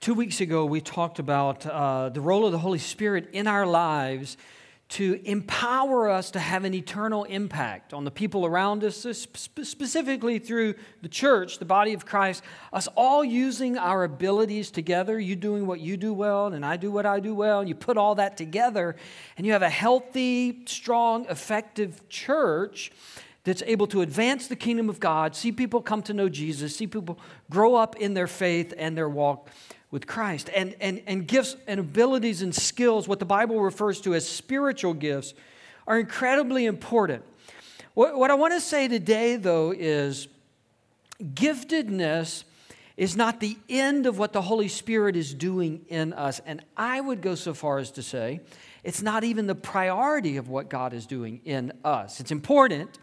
Two weeks ago, we talked about uh, the role of the Holy Spirit in our lives to empower us to have an eternal impact on the people around us, specifically through the church, the body of Christ, us all using our abilities together, you doing what you do well, and I do what I do well, and you put all that together, and you have a healthy, strong, effective church that's able to advance the kingdom of God, see people come to know Jesus, see people grow up in their faith and their walk with Christ. And, and, and gifts and abilities and skills, what the Bible refers to as spiritual gifts, are incredibly important. What, what I want to say today, though, is giftedness is not the end of what the Holy Spirit is doing in us. And I would go so far as to say it's not even the priority of what God is doing in us. It's important.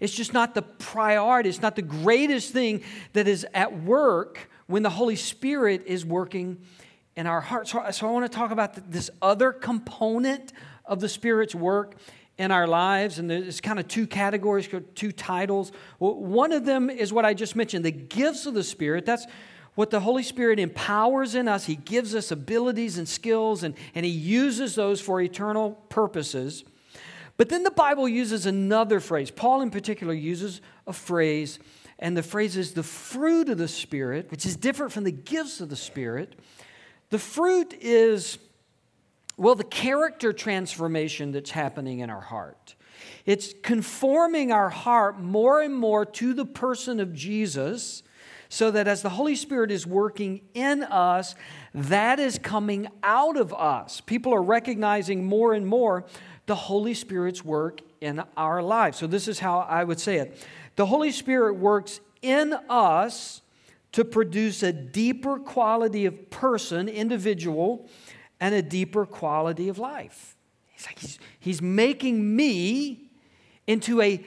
It's just not the priority. It's not the greatest thing that is at work when the Holy Spirit is working in our hearts. So, so I want to talk about this other component of the Spirit's work in our lives. And there's kind of two categories, two titles. One of them is what I just mentioned the gifts of the Spirit. That's what the Holy Spirit empowers in us. He gives us abilities and skills, and, and He uses those for eternal purposes. But then the Bible uses another phrase. Paul, in particular, uses a phrase and the phrase is the fruit of the Spirit, which is different from the gifts of the Spirit. The fruit is, well, the character transformation that's happening in our heart. It's conforming our heart more and more to the person of Jesus so that as the Holy Spirit is working in us, that is coming out of us. People are recognizing more and more the Holy Spirit's work in our lives. So, this is how I would say it the Holy Spirit works in us to produce a deeper quality of person, individual, and a deeper quality of life. He's like, he's, he's making me into a,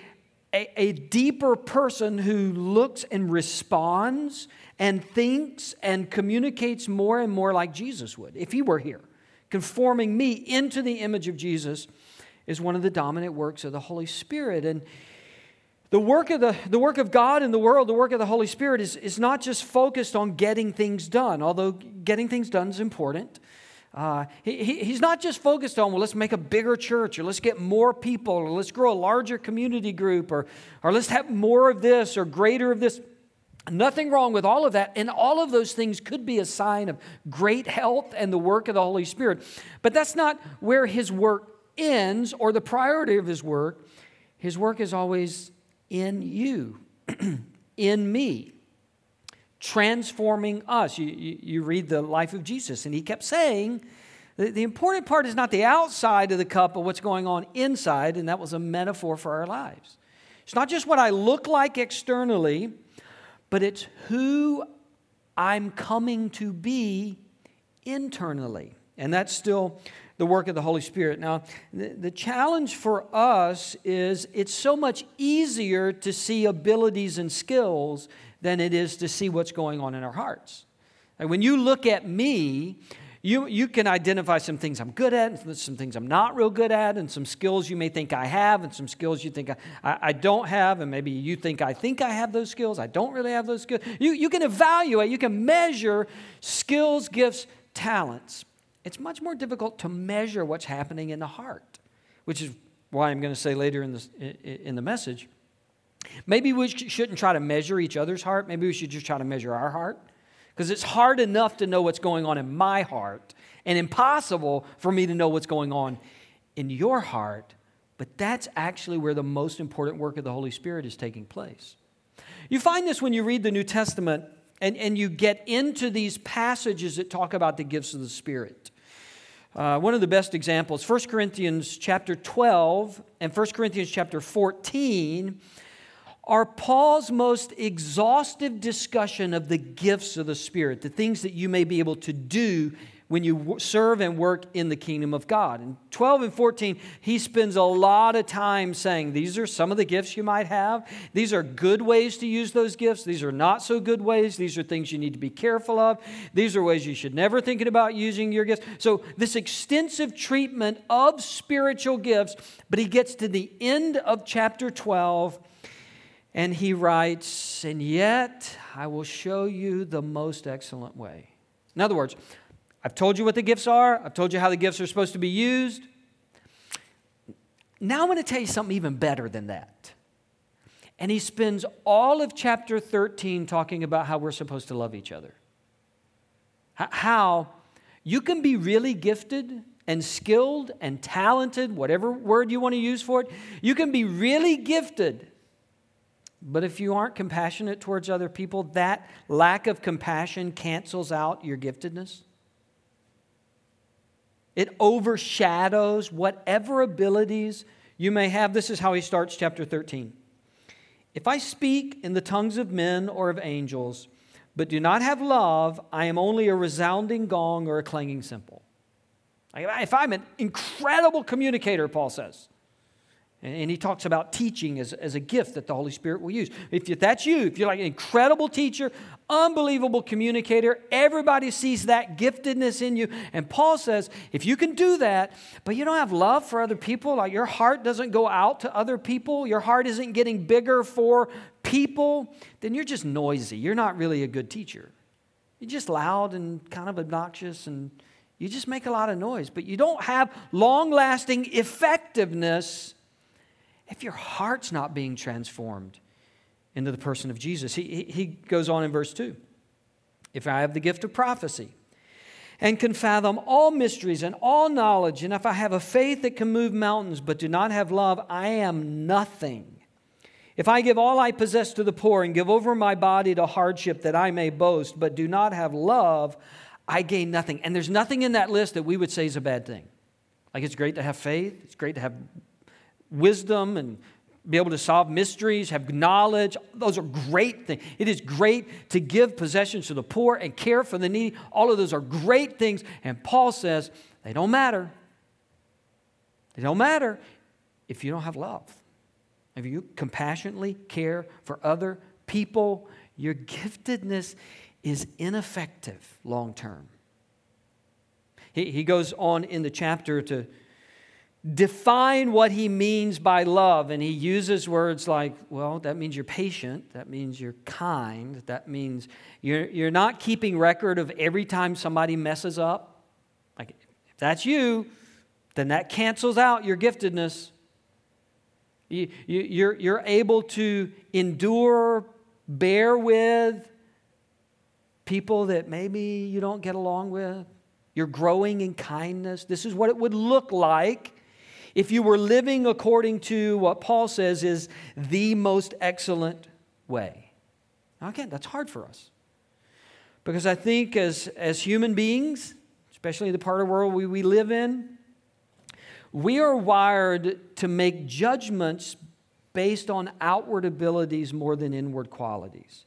a, a deeper person who looks and responds and thinks and communicates more and more like Jesus would if he were here. Conforming me into the image of Jesus is one of the dominant works of the Holy Spirit. And the work of, the, the work of God in the world, the work of the Holy Spirit, is, is not just focused on getting things done, although getting things done is important. Uh, he, he's not just focused on, well, let's make a bigger church, or let's get more people, or let's grow a larger community group, or, or let's have more of this, or greater of this. Nothing wrong with all of that. And all of those things could be a sign of great health and the work of the Holy Spirit. But that's not where his work ends or the priority of his work. His work is always in you, in me, transforming us. You, you, you, read the life of Jesus, and he kept saying, the, the important part is not the outside of the cup, but what's going on inside, and that was a metaphor for our lives. It's not just what I look like externally, but it's who I'm coming to be internally. And that's still the work of the Holy Spirit. Now, the, challenge for us is it's so much easier to see abilities and skills than it is to see what's going on in our hearts. And when you look at me, you, you can identify some things I'm good at and some things I'm not real good at, and some skills you may think I have, and some skills you think I, I, I, don't have, and maybe you think I think I have those skills. I don't really have those skills. You, you can evaluate, you can measure skills, gifts, talents it's much more difficult to measure what's happening in the heart, which is why I'm going to say later in the, in the message. Maybe we shouldn't try to measure each other's heart. Maybe we should just try to measure our heart. Because it's hard enough to know what's going on in my heart and impossible for me to know what's going on in your heart. But that's actually where the most important work of the Holy Spirit is taking place. You find this when you read the New Testament and, and you get into these passages that talk about the gifts of the Spirit. Uh, one of the best examples, 1 Corinthians chapter 12 and 1 Corinthians chapter 14, are Paul's most exhaustive discussion of the gifts of the Spirit, the things that you may be able to do when you serve and work in the kingdom of God. In 12 and 14, he spends a lot of time saying, These are some of the gifts you might have. These are good ways to use those gifts. These are not so good ways. These are things you need to be careful of. These are ways you should never think about using your gifts. So, this extensive treatment of spiritual gifts, but he gets to the end of chapter 12 and he writes, And yet I will show you the most excellent way. In other words, I've told you what the gifts are, I've told you how the gifts are supposed to be used. Now I'm going to tell you something even better than that. And he spends all of chapter 13 talking about how we're supposed to love each other. How you can be really gifted and skilled and talented, whatever word you want to use for it. You can be really gifted. But if you aren't compassionate towards other people, that lack of compassion cancels out your giftedness. It overshadows whatever abilities you may have. This is how he starts chapter 13. If I speak in the tongues of men or of angels, but do not have love, I am only a resounding gong or a clanging cymbal. If I'm an incredible communicator, Paul says, and he talks about teaching as, as a gift that the Holy Spirit will use. If that's you, if you're like an incredible teacher, unbelievable communicator, everybody sees that giftedness in you. And Paul says, if you can do that, but you don't have love for other people, like your heart doesn't go out to other people, your heart isn't getting bigger for people, then you're just noisy. You're not really a good teacher. You're just loud and kind of obnoxious and you just make a lot of noise, but you don't have long lasting effectiveness if your heart's not being transformed into the person of Jesus. He, he goes on in verse 2 If I have the gift of prophecy and can fathom all mysteries and all knowledge, and if I have a faith that can move mountains but do not have love, I am nothing. If I give all I possess to the poor and give over my body to hardship that I may boast, but do not have love, I gain nothing. And there's nothing in that list that we would say is a bad thing. Like it's great to have faith, it's great to have wisdom and be able to solve mysteries, have knowledge. Those are great things. It is great to give possessions to the poor and care for the needy. All of those are great things. And Paul says they don't matter. They don't matter if you don't have love. If you compassionately care for other people, your giftedness is ineffective long term. He, he goes on in the chapter to define what he means by love. And he uses words like, well, that means you're patient, that means you're kind, that means you're, you're not keeping record of every time somebody messes up. Like, if that's you, then that cancels out your giftedness. You, you, you're, you're able to endure, bear with people that maybe you don't get along with. You're growing in kindness. This is what it would look like if you were living according to what Paul says is the most excellent way. Now, again, that's hard for us. Because I think as, as human beings, especially the part of the world we, we live in, we are wired to make judgments based on outward abilities more than inward qualities.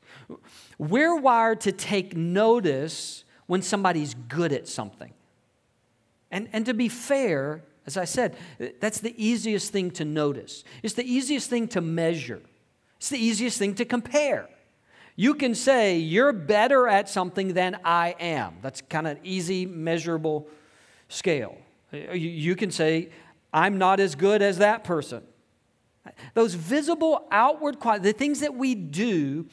We're wired to take notice when somebody's good at something. And, and to be fair, as I said, that's the easiest thing to notice. It's the easiest thing to measure. It's the easiest thing to compare. You can say, You're better at something than I am. That's kind of an easy, measurable scale. Uh, you can say, I'm not as good as that person. Those visible outward qualities, the things that we do,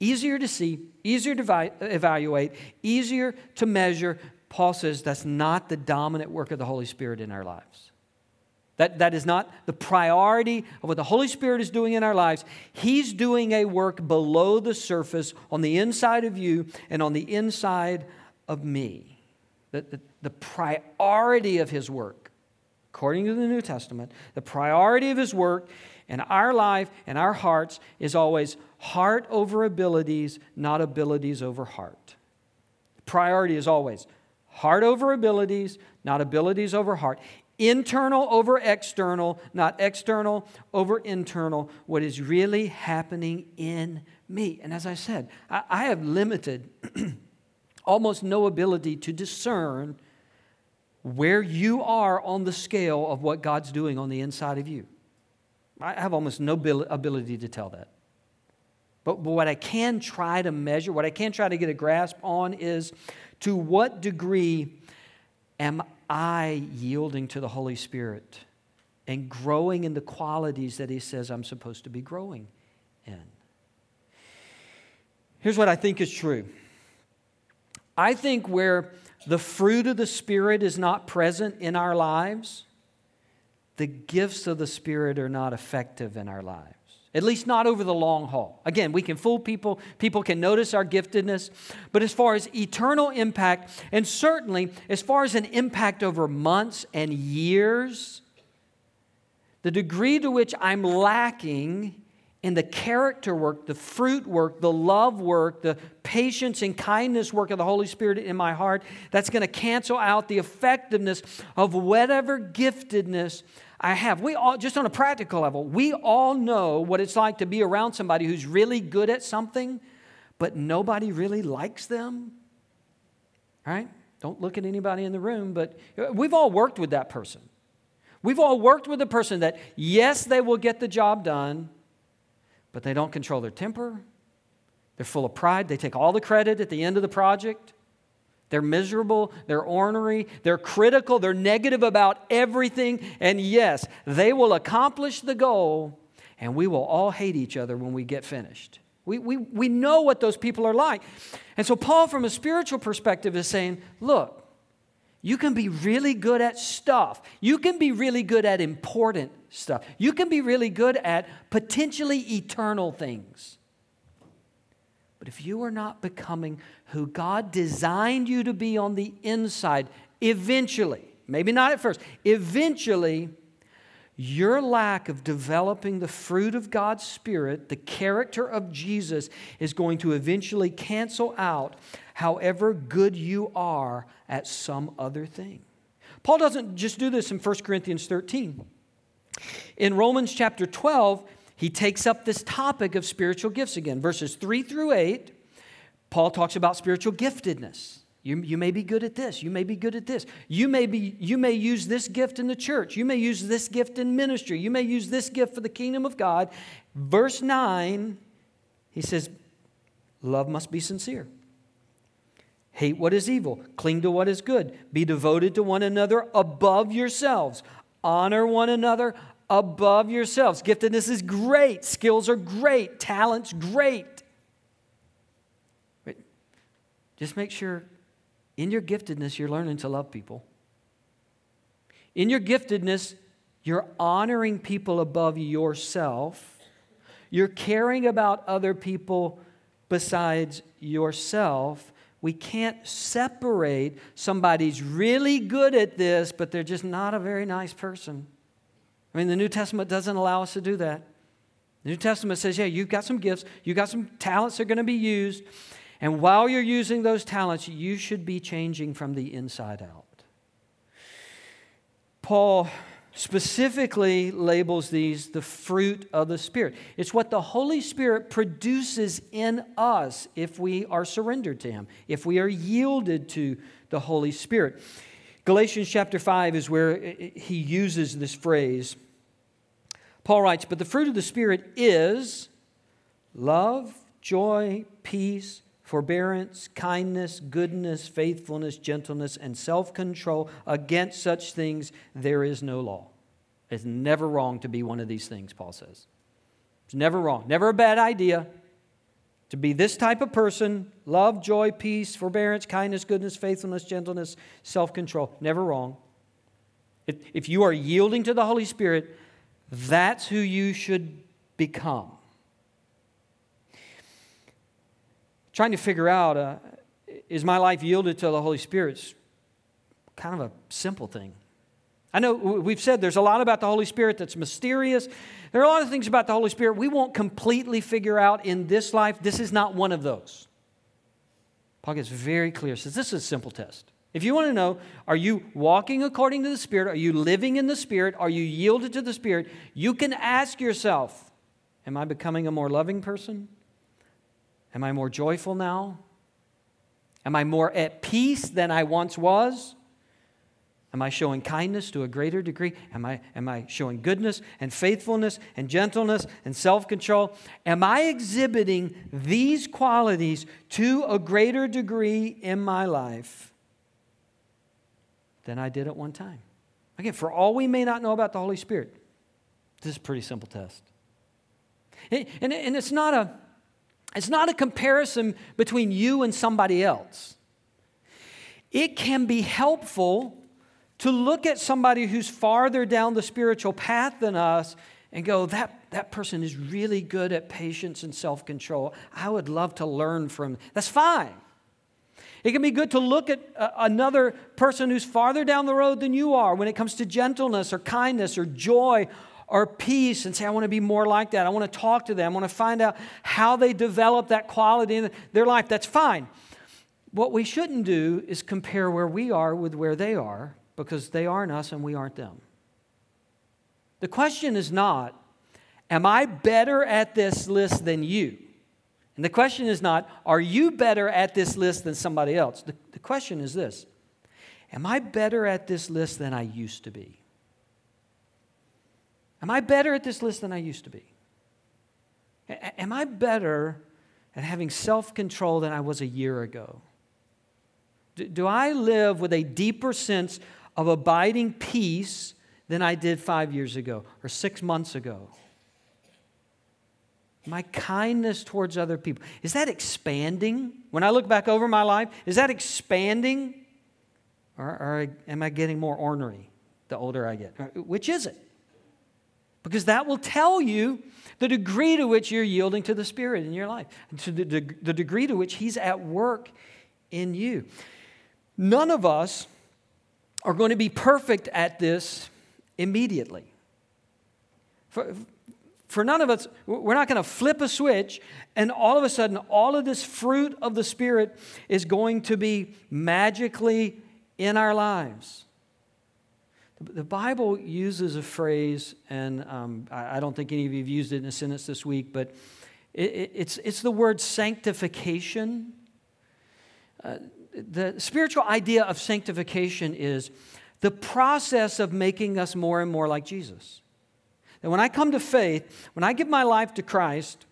easier to see, easier to evaluate, easier to measure, Paul says that's not the dominant work of the Holy Spirit in our lives. That, that is not the priority of what the Holy Spirit is doing in our lives. He's doing a work below the surface on the inside of you and on the inside of me. The, the, the priority of His work, according to the New Testament, the priority of His work in our life and our hearts is always heart over abilities, not abilities over heart. The Priority is always Heart over abilities, not abilities over heart. Internal over external, not external over internal. What is really happening in me. And as I said, I, I have limited, almost no ability to discern where you are on the scale of what God's doing on the inside of you. I have almost no ability to tell that. But, but what I can try to measure, what I can try to get a grasp on is to what degree am I yielding to the Holy Spirit and growing in the qualities that He says I'm supposed to be growing in? Here's what I think is true I think where the fruit of the Spirit is not present in our lives, the gifts of the Spirit are not effective in our lives. At least not over the long haul. Again, we can fool people, people can notice our giftedness, but as far as eternal impact, and certainly as far as an impact over months and years, the degree to which I'm lacking in the character work, the fruit work, the love work, the patience and kindness work of the Holy Spirit in my heart, that's going to cancel out the effectiveness of whatever giftedness I have. We all, just on a practical level, we all know what it's like to be around somebody who's really good at something, but nobody really likes them. Right? Don't look at anybody in the room, but uh, we've all worked with that person. We've all worked with a person that, yes, they will get the job done, but they don't control their temper. They're full of pride. They take all the credit at the end of the project. They're miserable, they're ornery, they're critical, they're negative about everything. And yes, they will accomplish the goal, and we will all hate each other when we get finished. We, we, we know what those people are like. And so, Paul, from a spiritual perspective, is saying, look, you can be really good at stuff. You can be really good at important stuff. You can be really good at potentially eternal things. But if you are not becoming who God designed you to be on the inside, eventually, maybe not at first, eventually, your lack of developing the fruit of God's Spirit, the character of Jesus, is going to eventually cancel out however good you are at some other thing. Paul doesn't just do this in 1 Corinthians 13. In Romans chapter 12, he takes up this topic of spiritual gifts again. Verses 3 through 8, Paul talks about spiritual giftedness. You, you may be good at this. You may be good at this. You may, be, you may use this gift in the church. You may use this gift in ministry. You may use this gift for the kingdom of God. Verse 9, he says, Love must be sincere. Hate what is evil. Cling to what is good. Be devoted to one another above yourselves. Honor one another above yourselves. Giftedness is great, skills are great, talent's great. But just make sure in your giftedness you're learning to love people. In your giftedness, you're honoring people above yourself. You're caring about other people besides yourself. We can't separate somebody's really good at this, but they're just not a very nice person. I mean, the New Testament doesn't allow us to do that. The New Testament says, yeah, you've got some gifts, you've got some talents that are going to be used. And while you're using those talents, you should be changing from the inside out. Paul specifically labels these the fruit of the Spirit. It's what the Holy Spirit produces in us if we are surrendered to Him, if we are yielded to the Holy Spirit. Galatians chapter 5 is where he uses this phrase. Paul writes, But the fruit of the Spirit is love, joy, peace, forbearance, kindness, goodness, faithfulness, gentleness, and self control. Against such things there is no law. It's never wrong to be one of these things, Paul says. It's never wrong, never a bad idea to be this type of person love, joy, peace, forbearance, kindness, goodness, faithfulness, gentleness, self control. Never wrong. If, if you are yielding to the Holy Spirit, that's who you should become. Trying to figure out uh, is my life yielded to the Holy Spirit? It's kind of a simple thing. I know we've said there's a lot about the Holy Spirit that's mysterious. There are a lot of things about the Holy Spirit we won't completely figure out in this life. This is not one of those. Paul gets very clear, says this is a simple test. If you want to know, are you walking according to the Spirit? Are you living in the Spirit? Are you yielded to the Spirit? You can ask yourself, Am I becoming a more loving person? Am I more joyful now? Am I more at peace than I once was? Am I showing kindness to a greater degree? Am I, am I showing goodness and faithfulness and gentleness and self control? Am I exhibiting these qualities to a greater degree in my life than I did at one time? Again, for all we may not know about the Holy Spirit, this is a pretty simple test. And, and, and it's, not a, it's not a comparison between you and somebody else. it can be helpful to look at somebody who's farther down the spiritual path than us and go, that, that person is really good at patience and self control. I would love to learn from. That's fine. It can be good to look at uh, another person who's farther down the road than you are when it comes to gentleness or kindness or joy or peace and say, I want to be more like that. I want to talk to them. I want to find out how they develop that quality in their life. That's fine. What we shouldn't do is compare where we are with where they are because they aren't us and we aren't them. The question is not, Am I better at this list than you? And the question is not, Are you better at this list than somebody else? The, the question is this Am I better at this list than I used to be? Am I better at this list than I used to be? A- am I better at having self control than I was a year ago? Do, do I live with a deeper sense of abiding peace than I did five years ago or six months ago? My kindness towards other people, is that expanding? When I look back over my life, is that expanding? Or, or am I getting more ornery the older I get? Which is it? Because that will tell you the degree to which you're yielding to the Spirit in your life, to the, the degree to which He's at work in you. None of us are going to be perfect at this immediately. For, for none of us, we're not going to flip a switch and all of a sudden, all of this fruit of the Spirit is going to be magically in our lives. The Bible uses a phrase, and um, I don't think any of you have used it in a sentence this week, but it, it's, it's the word sanctification. Uh, the spiritual idea of sanctification is the process of making us more and more like Jesus. That when I come to faith, when I give my life to Christ,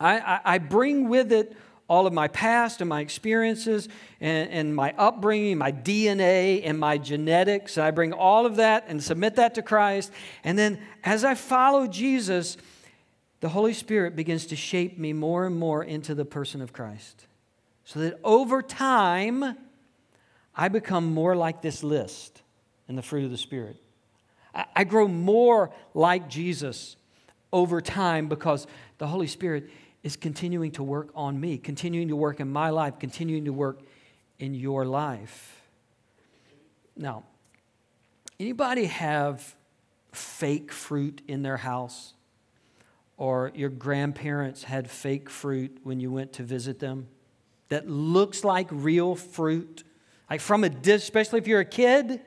I, I, I bring with it all of my past and my experiences and, and, my upbringing, my DNA and my genetics. I bring all of that and submit that to Christ. And then as I follow Jesus, the Holy Spirit begins to shape me more and more into the person of Christ. So that over time, I become more like this list in the fruit of the Spirit. I, I grow more like Jesus over time because the Holy Spirit is continuing to work on me, continuing to work in my life, continuing to work in your life. Now, anybody have fake fruit in their house? Or your grandparents had fake fruit when you went to visit them that looks like real fruit? Like from a especially if you're a kid,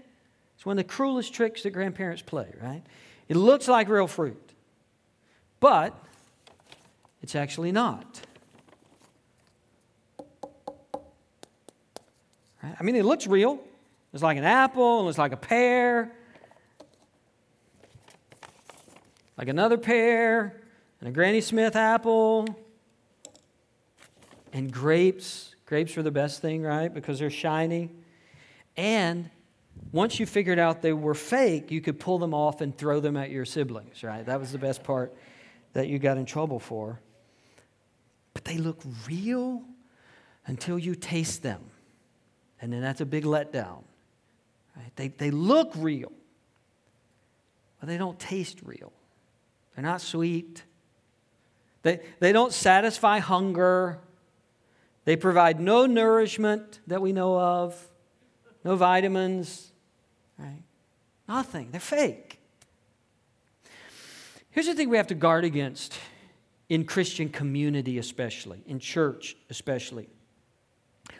it's one of the cruelest tricks that grandparents play, right? It looks like real fruit. But it's actually not. Right? I mean, it looks real. It's like an apple, and it's like a pear, like another pear, and a Granny Smith apple, and grapes. Grapes are the best thing, right? Because they're shiny. And once you figured out they were fake, you could pull them off and throw them at your siblings, right? That was the best part that you got in trouble for but they look real until you taste them. And then that's a big letdown. Right? They, they look real, but they don't taste real. They're not sweet. They, they don't satisfy hunger. They provide no nourishment that we know of, no vitamins, right? Nothing. They're fake. Here's the thing we have to guard against in Christian community, especially, in church, especially.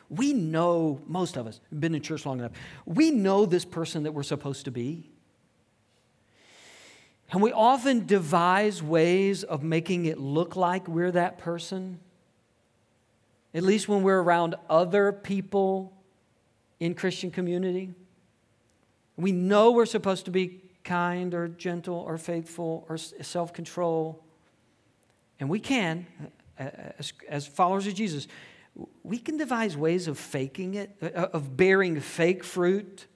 We know, most of us have been in church long enough, we know this person that we're supposed to be. And we often devise ways of making it look like we're that person, at least when we're around other people in Christian community. We know we're supposed to be kind or gentle or faithful or self control and we can, as, as followers of Jesus, we can devise ways of faking it, uh, uh, of bearing fake fruit,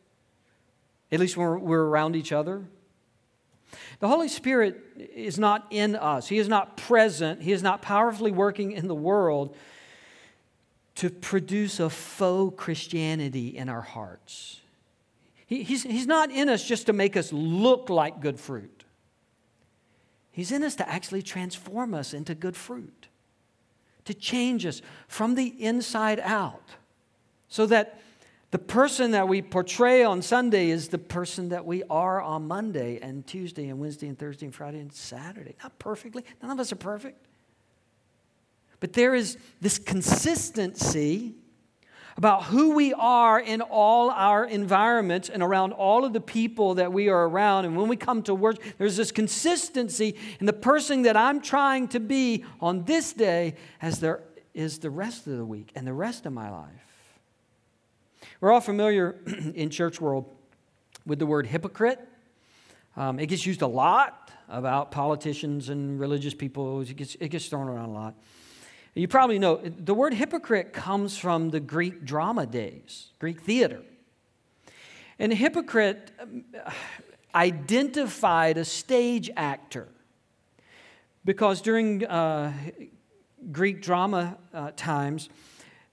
at least when we're, we're around each other. The Holy Spirit is not in us, He is not present, He is not powerfully working in the world to produce a faux Christianity in our hearts. He, he's, he's not in us just to make us look like good fruit. He's in us to actually transform us into good fruit, to change us from the inside out, so that the person that we portray on Sunday is the person that we are on Monday and Tuesday and Wednesday and Thursday and Friday and Saturday. Not perfectly, none of us are perfect. But there is this consistency about who we are in all our environments and around all of the people that we are around. And when we come to worship, there's this consistency in the person that I'm trying to be on this day as there is the rest of the week and the rest of my life. We're all familiar in church world with the word hypocrite. Um, it gets used a lot about politicians and religious people. It gets, it gets thrown around a lot. You probably know the word hypocrite comes from the Greek drama days, Greek theater. And hypocrite um, identified a stage actor because during uh, Greek drama uh, times,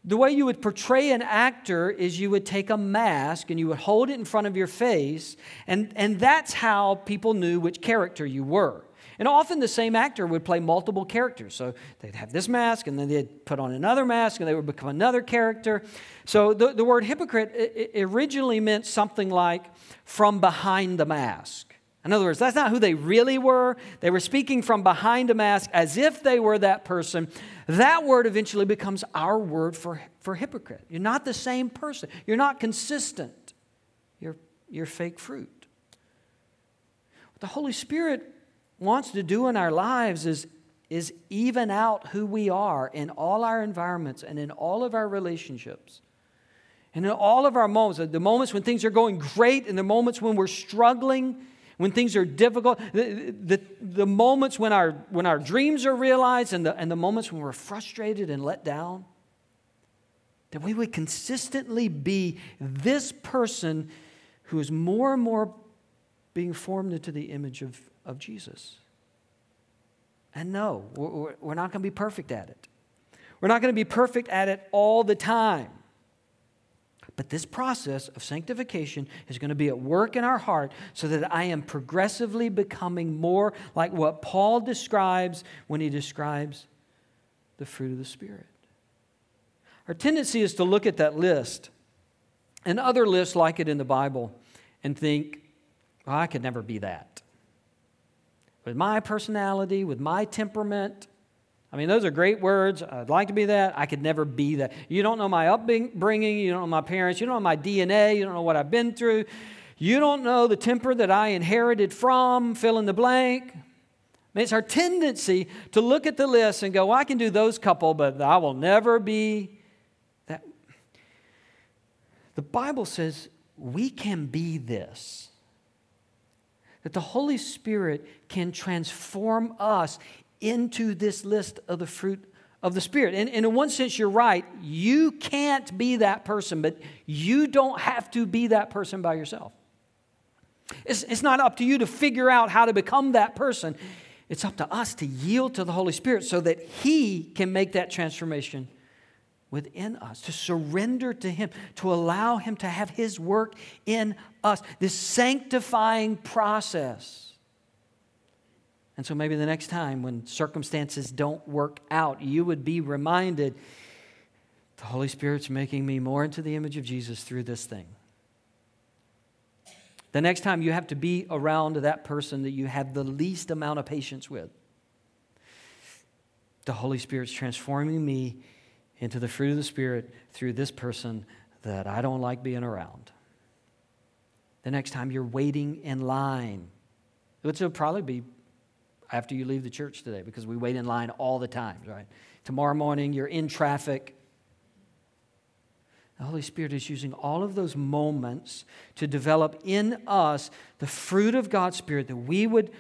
the way you would portray an actor is you would take a mask and you would hold it in front of your face, and, and that's how people knew which character you were. And often the same actor would play multiple characters. So they'd have this mask, and then they'd put on another mask, and they would become another character. So the, the word hypocrite originally meant something like from behind the mask. In other words, that's not who they really were. They were speaking from behind a mask as if they were that person. That word eventually becomes our word for, for hypocrite. You're not the same person, you're not consistent, you're, you're fake fruit. The Holy Spirit wants to do in our lives is, is even out who we are in all our environments and in all of our relationships. And in all of our moments, the moments when things are going great and the moments when we're struggling, when things are difficult, the, the, the moments when our, when our dreams are realized and the, and the moments when we're frustrated and let down, that we would consistently be this person who is more and more being formed into the image of, of Jesus. And no, we're not going to be perfect at it. We're not going to be perfect at it all the time. But this process of sanctification is going to be at work in our heart so that I am progressively becoming more like what Paul describes when he describes the fruit of the Spirit. Our tendency is to look at that list and other lists like it in the Bible and think, well, I could never be that with my personality, with my temperament. I mean, those are great words. I'd like to be that. I could never be that. You don't know my upbringing. You don't know my parents. You don't know my DNA. You don't know what I've been through. You don't know the temper that I inherited from, fill in the blank. I mean, it's our tendency to look at the list and go, well, I can do those couple, but I will never be that. The Bible says we can be this that the Holy Spirit can transform us into this list of the fruit of the Spirit. And, and, in one sense, you're right. You can't be that person, but you don't have to be that person by yourself. It's, it's not up to you to figure out how to become that person. It's up to us to yield to the Holy Spirit so that He can make that transformation within us, to surrender to Him, to allow Him to have His work in us, this sanctifying process. And so maybe the next time when circumstances don't work out, you would be reminded the Holy Spirit's making me more into the image of Jesus through this thing. The next time you have to be around that person that you have the least amount of patience with, the Holy Spirit's transforming me into the fruit of the Spirit through this person that I don't like being around. The next time you're waiting in line, which will probably be after you leave the church today because we wait in line all the time, right? Tomorrow morning, you're in traffic. The Holy Spirit is using all of those moments to develop in us the fruit of God's Spirit that we would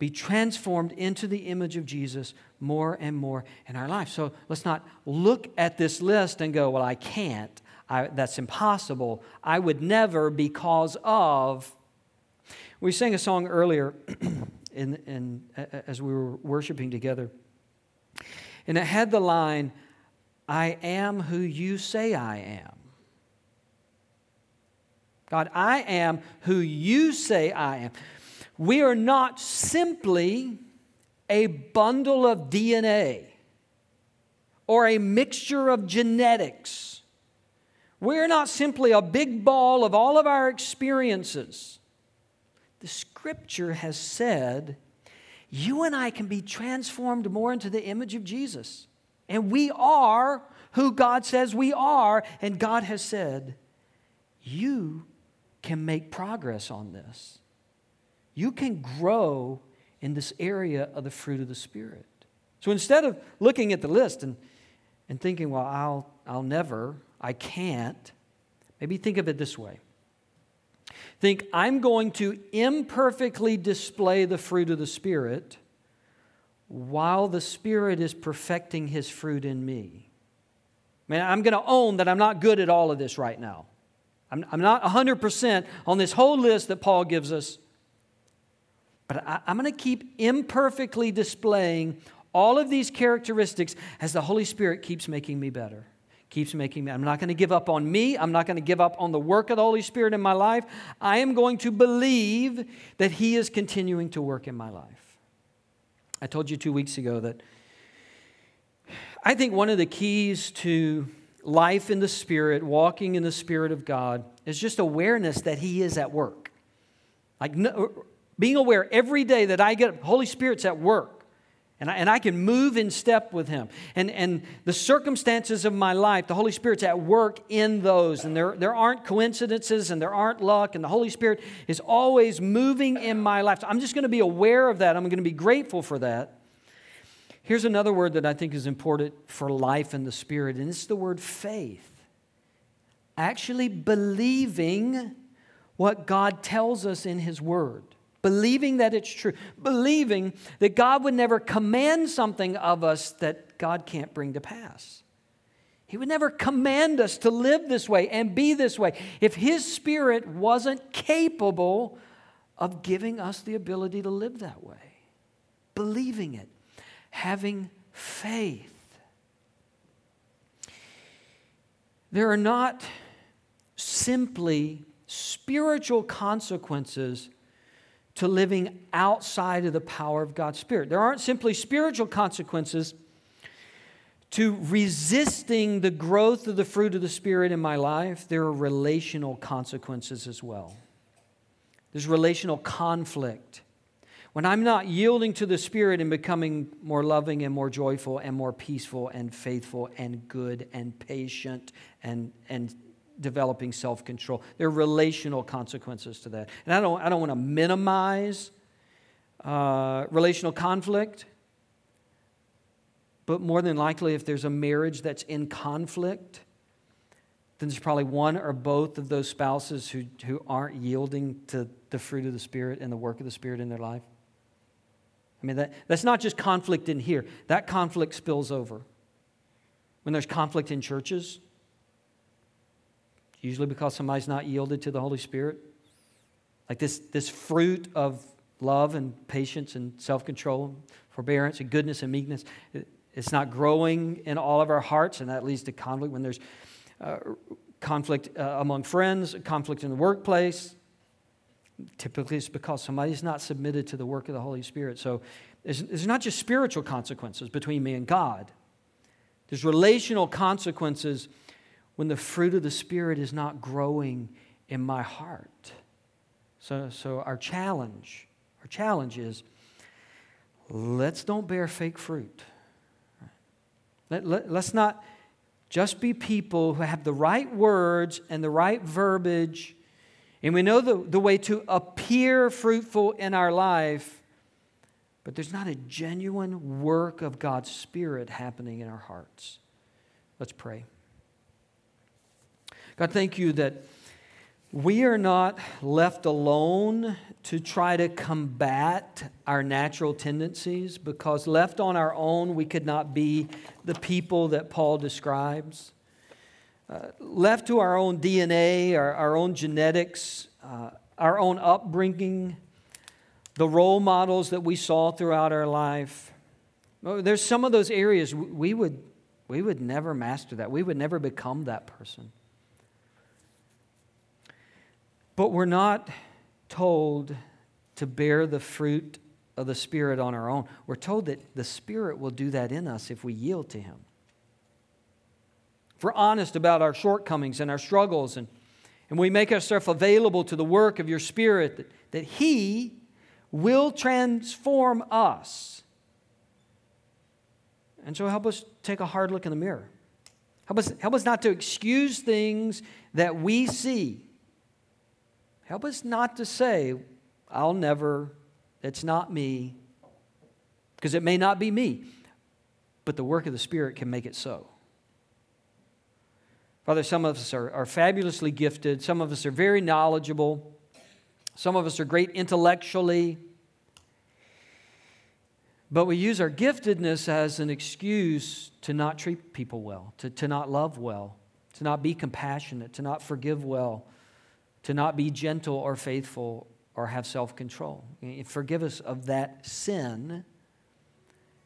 be transformed into the image of Jesus more and more in our life. So let's not look at this list and go, well, I can't. I, that's impossible. I would never because of. We sang a song earlier in, in, as we were worshiping together, and it had the line, I am who you say I am. God, I am who you say I am. We are not simply a bundle of DNA or a mixture of genetics. We're not simply a big ball of all of our experiences. The scripture has said you and I can be transformed more into the image of Jesus. And we are who God says we are. And God has said, you can make progress on this. You can grow in this area of the fruit of the Spirit. So instead of looking at the list and, and thinking, well, I'll, I'll never, I can't, maybe think of it this way. Think, I'm going to imperfectly display the fruit of the Spirit while the Spirit is perfecting His fruit in me. Man, I'm going to own that I'm not good at all of this right now. I'm, I'm not 100% on this whole list that Paul gives us, but I, I'm going to keep imperfectly displaying all of these characteristics as the Holy Spirit keeps making me better. Keeps making me. I'm not going to give up on me. I'm not going to give up on the work of the Holy Spirit in my life. I am going to believe that He is continuing to work in my life. I told you two weeks ago that I think one of the keys to life in the Spirit, walking in the Spirit of God, is just awareness that He is at work. Like being aware every day that I get Holy Spirit's at work. And I, and I can move in step with him. And, and the circumstances of my life, the Holy Spirit's at work in those. And there, there aren't coincidences and there aren't luck. And the Holy Spirit is always moving in my life. So I'm just going to be aware of that. I'm going to be grateful for that. Here's another word that I think is important for life in the Spirit, and it's the word faith. Actually, believing what God tells us in His Word, believing that it's true, believing that God would never command something of us that God can't bring to pass. He would never command us to live this way and be this way if His Spirit wasn't capable of giving us the ability to live that way. Believing it, having faith. There are not simply spiritual consequences to living outside of the power of God's Spirit. There aren't simply spiritual consequences to resisting the growth of the fruit of the Spirit in my life. There are relational consequences as well. There's relational conflict when I'm not yielding to the Spirit and becoming more loving and more joyful and more peaceful and faithful and good and patient and, and developing self control, there are relational consequences to that. And I don't, I don't want to minimize uh, relational conflict, but more than likely, if there's a marriage that's in conflict, then there's probably one or both of those spouses who, who aren't yielding to the fruit of the Spirit and the work of the Spirit in their life. I mean, that, that's not just conflict in here, that conflict spills over. When there's conflict in churches, usually because somebody's not yielded to the Holy Spirit. Like this, this fruit of love and patience and self control, forbearance and goodness and meekness, it's not growing in all of our hearts, and that leads to conflict. When there's uh, conflict uh, among friends, conflict in the workplace, typically it's because somebody's not submitted to the work of the Holy Spirit. So there's, not just spiritual consequences between me and God, there's relational consequences when the fruit of the Spirit is not growing in my heart. So, so our challenge, our challenge is let's don't bear fake fruit. Let, let, let's not just be people who have the right words and the right verbiage and we know the, the way to appear fruitful in our life, but there's not a genuine work of God's Spirit happening in our hearts. Let's pray. God, thank you that we are not left alone to try to combat our natural tendencies because left on our own, we could not be the people that Paul describes. Uh, left to our own DNA, our, our own genetics, uh, our own upbringing, the role models that we saw throughout our life, oh, there's some of those areas we would, We would never master that. We would never become that person. But we're not told to bear the fruit of the Spirit on our own. We're told that the Spirit will do that in us if we yield to Him. If we're honest about our shortcomings and our struggles, and, and we make ourselves available to the work of your Spirit, that, that He will transform us. And so help us take a hard look in the mirror. Help us, help us not to excuse things that we see. Help us not to say, I'll never, it's not me, because it may not be me, but the work of the Spirit can make it so. Father, some of us are, are fabulously gifted, some of us are very knowledgeable, some of us are great intellectually. But we use our giftedness as an excuse to not treat people well, to, to not love well, to not be compassionate, to not forgive well, to not be gentle or faithful or have self control. Eh, forgive us of that sin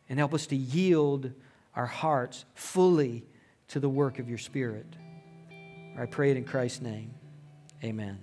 and help us to yield our hearts fully to the work of your Spirit. I pray it in Christ's name. Amen.